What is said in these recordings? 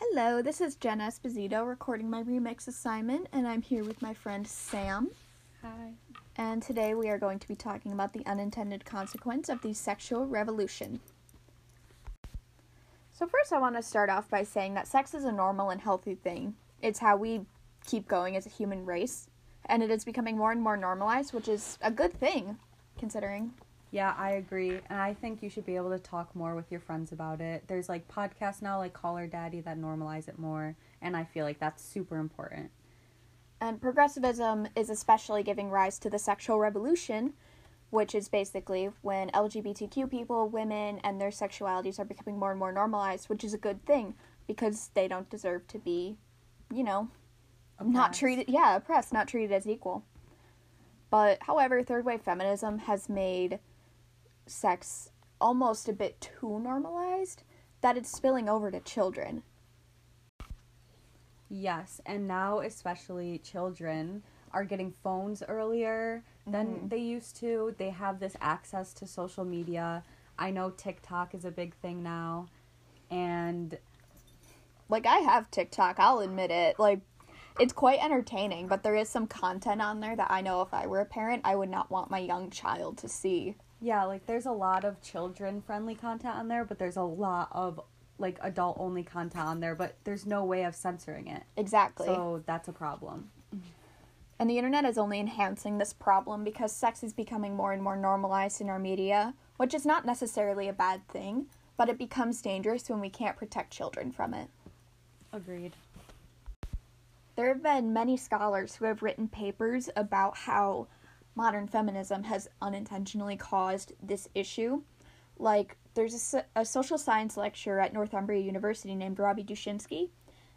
Hello, this is Jen Esposito recording my remix assignment, and I'm here with my friend Sam. Hi. And today we are going to be talking about the unintended consequence of the sexual revolution. So, first, I want to start off by saying that sex is a normal and healthy thing. It's how we keep going as a human race, and it is becoming more and more normalized, which is a good thing, considering. Yeah, I agree. And I think you should be able to talk more with your friends about it. There's like podcasts now like Call Her Daddy that normalize it more, and I feel like that's super important. And progressivism is especially giving rise to the sexual revolution, which is basically when LGBTQ people, women, and their sexualities are becoming more and more normalized, which is a good thing because they don't deserve to be, you know, not treated, yeah, oppressed, not treated as equal. But however, third wave feminism has made sex almost a bit too normalized that it's spilling over to children. Yes, and now especially children are getting phones earlier than Mhm. they used to. They have this access to social media. I know TikTok is a big thing now. And like I have TikTok, I'll admit it. Like it's quite entertaining, but there is some content on there that I know if I were a parent, I would not want my young child to see. Yeah, like there's a lot of children friendly content on there, but there's a lot of like adult only content on there, but there's no way of censoring it. Exactly. So that's a problem. and the internet is only enhancing this problem because sex is becoming more and more normalized in our media, which is not necessarily a bad thing, but it becomes dangerous when we can't protect children from it. Agreed. There have been many scholars who have written papers about how modern feminism has unintentionally caused this issue. Like, there's a, a social science lecturer at Northumbria University named Robbie Duschinsky,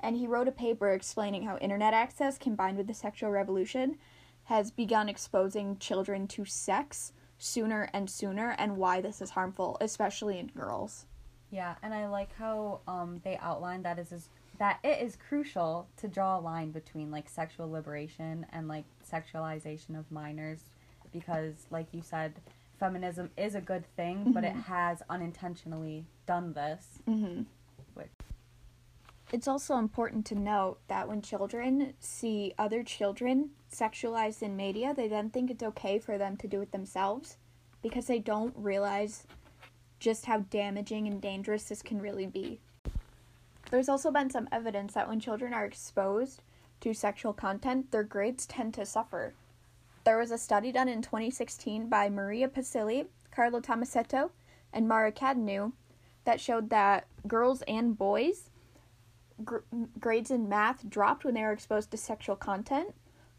and he wrote a paper explaining how internet access combined with the sexual revolution has begun exposing children to sex sooner and sooner and why this is harmful, especially in girls. Yeah, and I like how um they outline that is that it is crucial to draw a line between like sexual liberation and like sexualization of minors because like you said feminism is a good thing but it Mhm. has unintentionally done this Mm-hmm. Which- It's also important to note that when children see other children sexualized in media, they then think it's okay for them to do it themselves because they don't realize just how damaging and dangerous this can really be. There's also been some evidence that when children are exposed to sexual content, their grades tend to suffer. There was a study done in 2016 by Maria Pacilli, Carlo Tomasetto, and Mara Cadinu that showed that girls and boys gr- grades in math dropped when they were exposed to sexual content.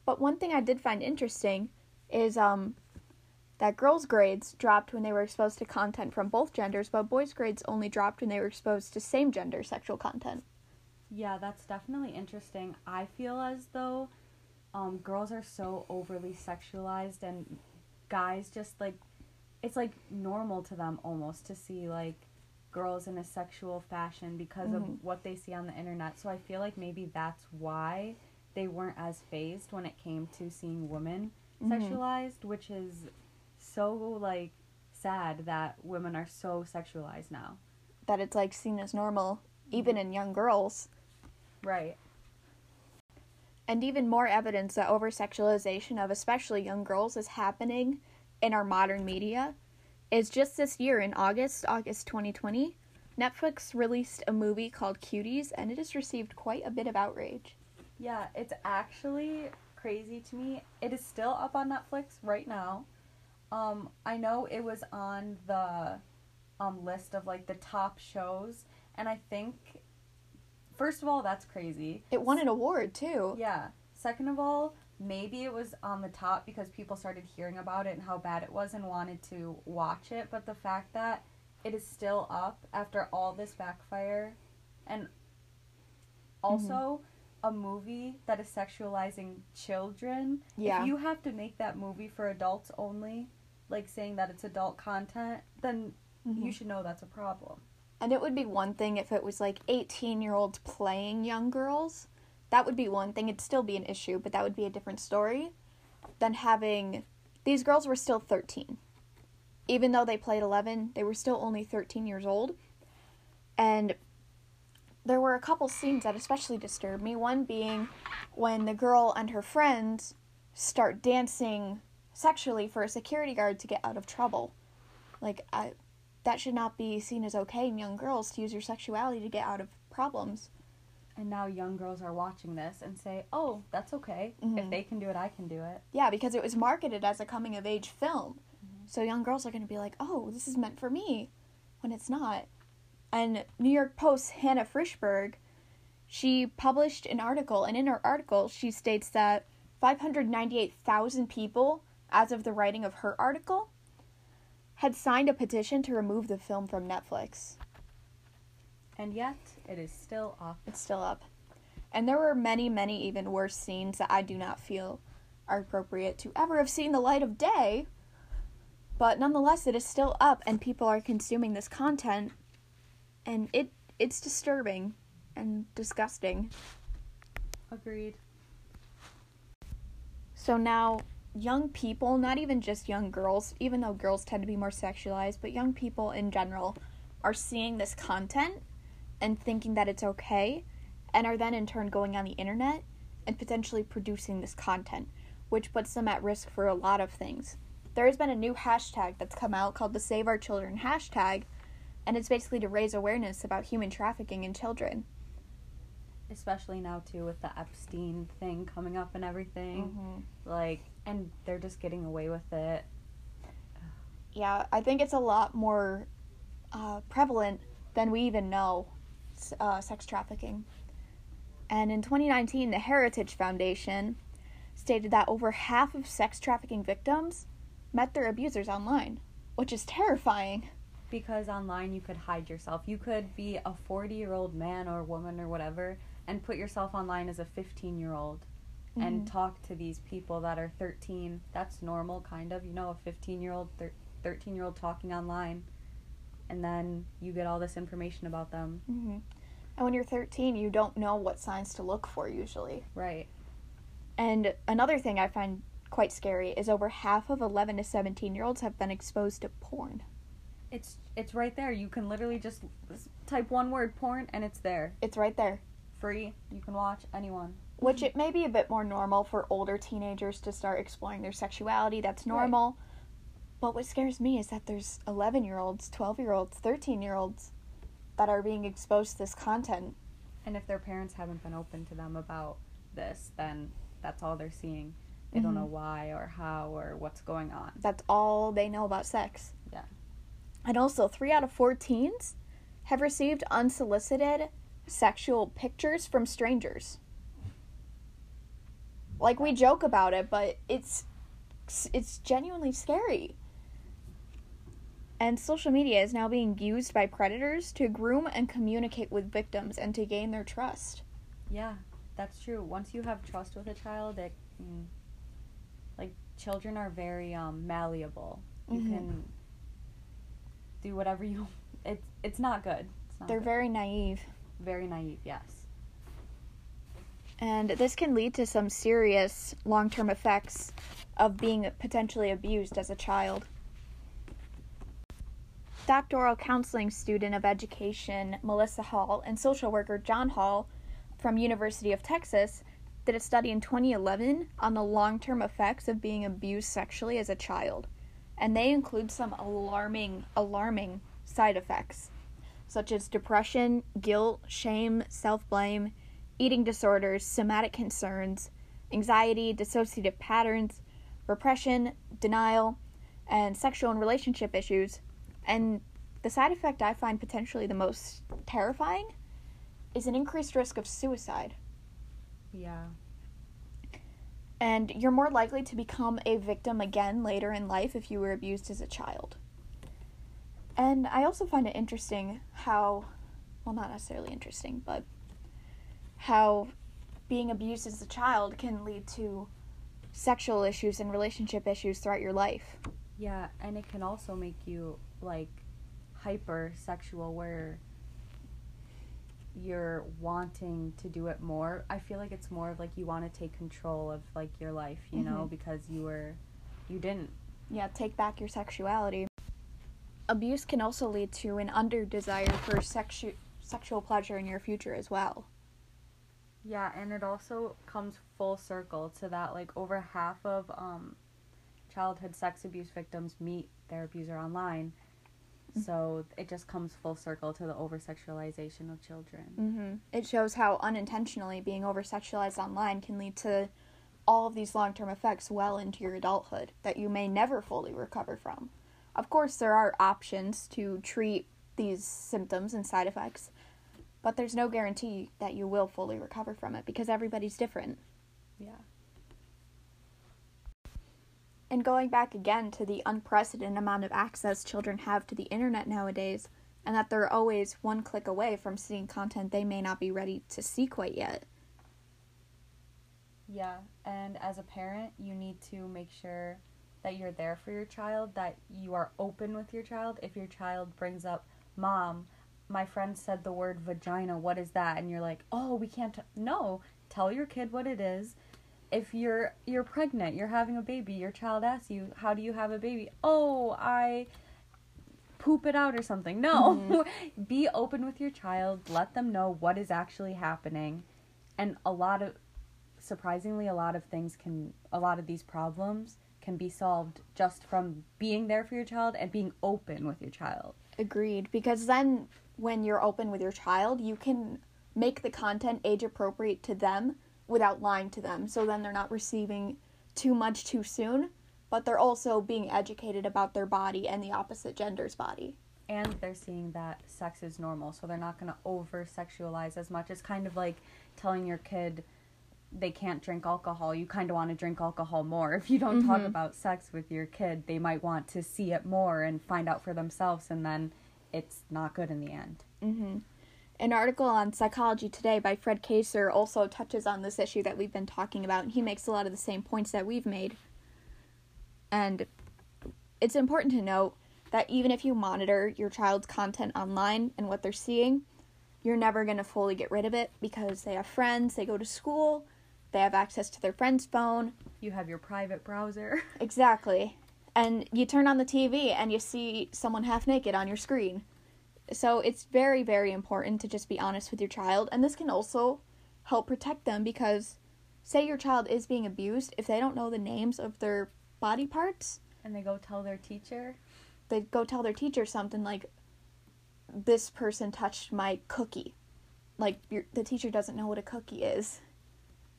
But one thing I did find interesting is um, that girls' grades dropped when they were exposed to content from both genders, but boys' grades only dropped when they were exposed to same gender sexual content. yeah that's definitely interesting i feel as though um girls are so overly sexualized and guys just like it's like normal to them almost to see like girls in a sexual fashion because Mhm. of what they see on the internet. So I feel like maybe that's why they weren't as fazed when it came to seeing women Mhm. sexualized, which is so like sad that women are so sexualized now. That it's like seen as normal, mm-hmm. even in young girls. Right. And even more evidence that over sexualization of especially young girls is happening in our modern media is just this year in August, August 2020, Netflix released a movie called Cuties and it has received quite a bit of outrage. Yeah, it's actually crazy to me. It is still up on Netflix right now. Um, I know it was on the um list of like the top shows, and I think first of all that's crazy. It won an award too. Yeah. Second of all, maybe it was on the top because people started hearing about it and how bad it was and wanted to watch it. But the fact that it is still up after all this backfire, and also a movie that is sexualizing children. Yeah. If you have to make that movie for adults only, like saying that it's adult content, then Mhm. you should know that's a problem. And it would be one thing if it was like 18 year olds playing young girls. That would be one thing. It'd still be an issue, but that would be a different story than having. These girls were still 13. Even though they played 11, they were still only 13 years old. And there were a couple scenes that especially disturbed me. One being when the girl and her friends start dancing sexually for a security guard to get out of trouble. Like, I, that should not be seen as okay in young girls to use your sexuality to get out of problems. And now young girls are watching this and say, "Oh, that's okay. Mhm. If they can do it, I can do it." Yeah, because it was marketed as a coming of age film. So young girls are going to be like, oh, this is meant for me, when it's not. And New York Post's Hannah Frishberg, she published an article, and in her article, she states that 598,000 people, as of the writing of her article, had signed a petition to remove the film from Netflix. And yet, it is still up. It's still up. And there were many, many even worse scenes that I do not feel are appropriate to ever have seen the light of day. But nonetheless, it is still up, and people are consuming this content, and it it's disturbing and disgusting. Agreed. So now, young people, not even just young girls, even though girls tend to be more sexualized, but young people in general are seeing this content and thinking that it's okay, and are then in turn going on the internet and potentially producing this content, which puts them at risk for a lot of things. There has been a new hashtag that's come out called the Save Our Children hashtag, and it's basically to raise awareness about human trafficking in children. Especially now too with the Epstein thing coming up and everything. Mm-hmm. Like, and they're just getting away with it. Yeah, I think it's a lot more uh, prevalent than we even know, uh, sex trafficking. And in 2019, the Heritage Foundation stated that over half of sex trafficking victims met their abusers online, which is terrifying. Because online you could hide yourself. You could be a 40 year old man or woman or whatever and put yourself online as a 15 year old and Mhm. talk to these people that are 13. That's normal, kind of. You know, a 15 year old, 13 year old talking online. And then you get all this information about them. hmm And when you're 13, you don't know what signs to look for usually. Right. And another thing I find quite scary is over half of 11 to 17 year olds have been exposed to porn. It's it's right there. You can literally just type one word porn and it's there. It's right there. Free. You can watch anyone. Which it may be a bit more normal for older teenagers to start exploring their sexuality that's normal but what scares me is that there's 11 year olds 12 year olds 13 year olds that are being exposed to this content And if their parents haven't been open to them about this, then that's all they're seeing. They don't Mhm. know why or how or what's going on. that's all they know about sex Yeah. and also 3 out of 4 teens have received unsolicited sexual pictures from strangers like we joke about it but it's it's genuinely scary And social media is now being used by predators to groom and communicate with victims and to gain their trust. Yeah, that's true. Once you have trust with a child, it mm, like children are very um, malleable. You Mhm. can do whatever you. It's it's not good. It's not They're good. very naive. very naive. Yes. And this can lead to some serious long term effects of being potentially abused as a child. Doctoral counseling student of education Melissa Hall and social worker John Hall from University of Texas did a study in 2011 on the long-term effects of being abused sexually as a child. And they include some alarming alarming side effects such as depression, guilt, shame, self-blame, eating disorders, somatic concerns, anxiety, dissociative patterns, repression, denial, and sexual and relationship issues. And the side effect I find potentially the most terrifying is an increased risk of suicide. Yeah. And you're more likely to become a victim again later in life if you were abused as a child. And I also find it interesting how, well, not necessarily interesting, but how being abused as a child can lead to sexual issues and relationship issues throughout your life. Yeah, and it can also make you like hyper sexual where you're wanting to do it more. I feel like it's more of like you want to take control of like your life, you know, Mhm. because you were you didn't. Yeah, take back your sexuality. Abuse can also lead to an under desire for sexu- sexual pleasure in your future as well. Yeah, and it also comes full circle to that like over half of um childhood sex abuse victims meet their abuser online. Mm-hmm. So it just comes full circle to the over sexualization of children. hmm It shows how unintentionally being over sexualized online can lead to all of these long term effects well into your adulthood that you may never fully recover from. Of course, there are options to treat these symptoms and side effects, but there's no guarantee that you will fully recover from it because everybody's different. Yeah. And going back again to the unprecedented amount of access children have to the internet nowadays, and that they're always one click away from seeing content they may not be ready to see quite yet. Yeah, and as a parent, you need to make sure that you're there for your child, that you are open with your child. If your child brings up, "Mom, my friend said the word vagina. What is that?" and you're like, "Oh, we can't." T-. No, tell your kid what it is. If you're you're pregnant, you're having a baby, your child asks you, "How do you have a baby?" "Oh, I poop it out or something." No. Mm-hmm. Be open with your child. Let them know what is actually happening. And a lot of surprisingly a lot of things can a lot of these problems can be solved just from being there for your child and being open with your child. Agreed. Because then, when you're open with your child, you can make the content age appropriate to them without lying to them. So then they're not receiving too much too soon, but they're also being educated about their body and the opposite gender's body. And they're seeing that sex is normal, so they're not going to over sexualize as much. It's kind of like telling your kid they can't drink alcohol. You kind of want to drink alcohol more. If you don't talk Mhm. about sex with your kid, they might want to see it more and find out for themselves, and then it's not good in the end. Mm-hmm. An article on Psychology Today by Fred Kaeser also touches on this issue that we've been talking about, and he makes a lot of the same points that we've made. And it's important to note that even if you monitor your child's content online and what they're seeing, you're never going to fully get rid of it because they have friends, they go to school, they have access to their friend's phone. You have your private browser. Exactly. And you turn on the TV and you see someone half naked on your screen. So it's very, very important to just be honest with your child. And this can also help protect them because, say, your child is being abused, if they don't know the names of their body parts, and they go tell their teacher. they go tell their teacher something like, This person touched my cookie. Like, your, the teacher doesn't know what a cookie is.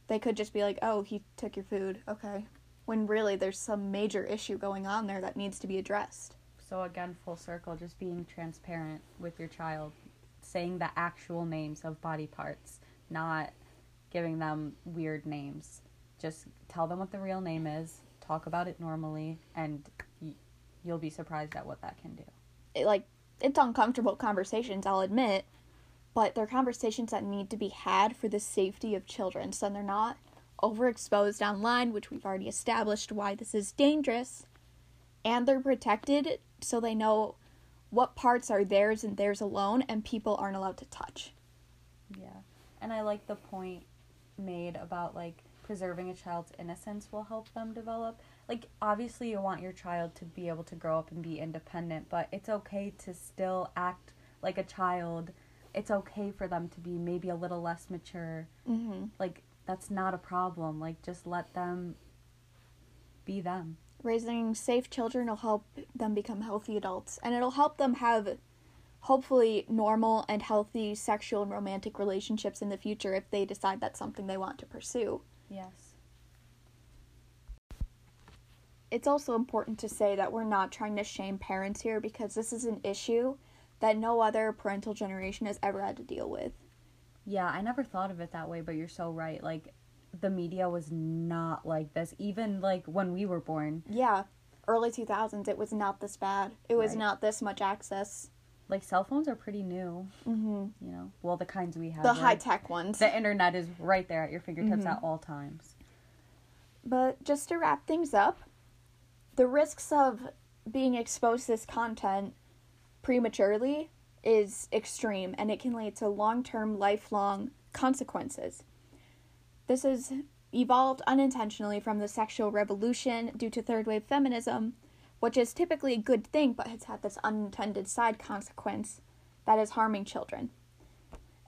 They could just be like, Oh, he took your food. Okay. When really there's some major issue going on there that needs to be addressed. So again, full circle, just being transparent with your child, saying the actual names of body parts, not giving them weird names. Just tell them what the real name is, talk about it normally, and you'll be surprised at what that can do. it, like it's uncomfortable conversations i'll admit but they're conversations that need to be had for the safety of children so they're not overexposed online which we've already established why this is dangerous and they're protected so they know what parts are theirs and theirs alone and people aren't allowed to touch Yeah. And I like the point made about like preserving a child's innocence will help them develop. Like obviously you want your child to be able to grow up and be independent, but it's okay to still act like a child. It's okay for them to be maybe a little less mature. mm-hmm. Like that's not a problem. Like just let them be them. raising safe children will help them become healthy adults and it'll help them have hopefully normal and healthy sexual and romantic relationships in the future if they decide that's something they want to pursue. Yes. It's also important to say that we're not trying to shame parents here because this is an issue that no other parental generation has ever had to deal with. Yeah, I never thought of it that way, but you're so right. Like the media was not like this even like when we were born. Yeah, early 2000s it was not this bad. It was Right. not this much access. Like cell phones are pretty new. Mhm. you know, well, the kinds we have. The where high-tech ones. The internet is right there at your fingertips Mhm. at all times. But just to wrap things up, the risks of being exposed to this content prematurely is extreme and it can lead to long term, lifelong consequences. This has evolved unintentionally from the sexual revolution due to third wave feminism, which is typically a good thing but has had this unintended side consequence that is harming children.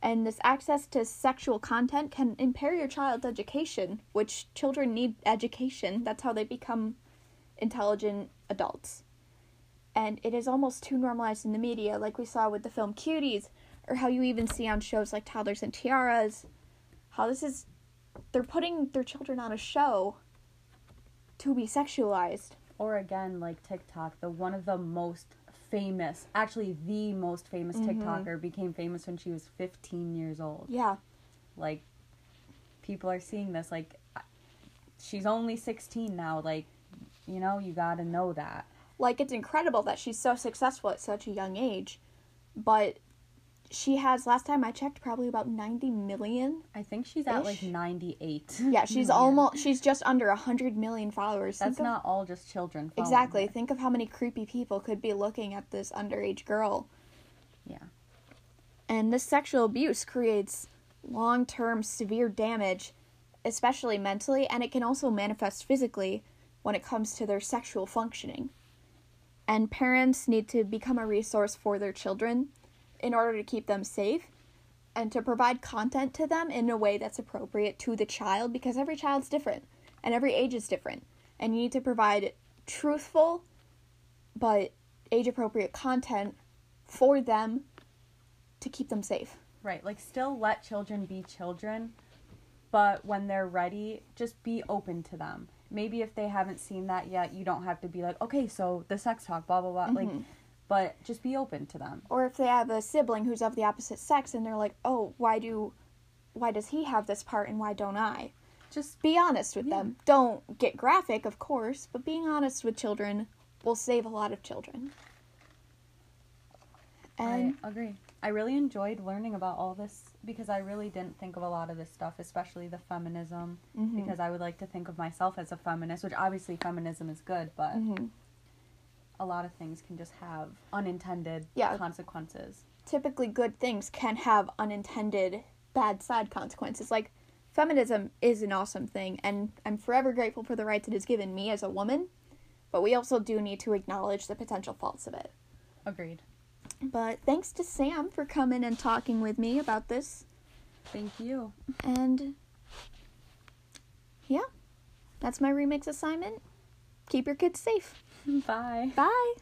And this access to sexual content can impair your child's education, which children need education. That's how they become intelligent adults. And it is almost too normalized in the media, like we saw with the film Cuties, or how you even see on shows like Toddlers and Tiaras. How this is, they're putting their children on a show to be sexualized. Or again, like TikTok, the one of the most famous, actually the most famous Mhm. TikToker became famous when she was 15 years old. Yeah. Like people are seeing this like she's only 16 now, like you know, you got to know that. Like it's incredible that she's so successful at such a young age but she has last time i checked probably about 90 million I think she's at like 98. yeah she's million. almost she's just under 100 million followers That's Think of- not all just children. exactly her. think of how many creepy people could be looking at this underage girl Yeah. and this sexual abuse creates long-term severe damage especially mentally and it can also manifest physically when it comes to their sexual functioning and parents need to become a resource for their children in order to keep them safe and to provide content to them in a way that's appropriate to the child because every child's different and every age is different and you need to provide truthful but age appropriate content for them to keep them safe. Right. Like still let children be children, but when they're ready, just be open to them. Maybe if they haven't seen that yet, you don't have to be like, "Okay, so the sex talk, blah blah blah." Like Mhm. but just be open to them. Or if they have a sibling who's of the opposite sex and they're like, "Oh, why do why does he have this part and why don't I?" Just Be honest with Yeah. them. Don't get graphic, of course, but being honest with children will save a lot of children. And I agree. I really enjoyed learning about all this because I really didn't think of a lot of this stuff, especially the feminism, Mhm. because I would like to think of myself as a feminist, which obviously feminism is good, but Mhm. a lot of things can just have unintended Yeah. consequences. typically good things can have unintended bad side consequences. Like feminism is an awesome thing and I'm forever grateful for the rights it has given me as a woman, but we also do need to acknowledge the potential faults of it. Agreed. But thanks to Sam for coming and talking with me about this. Thank you. And yeah, that's my remix assignment. Keep your kids safe. Bye. Bye.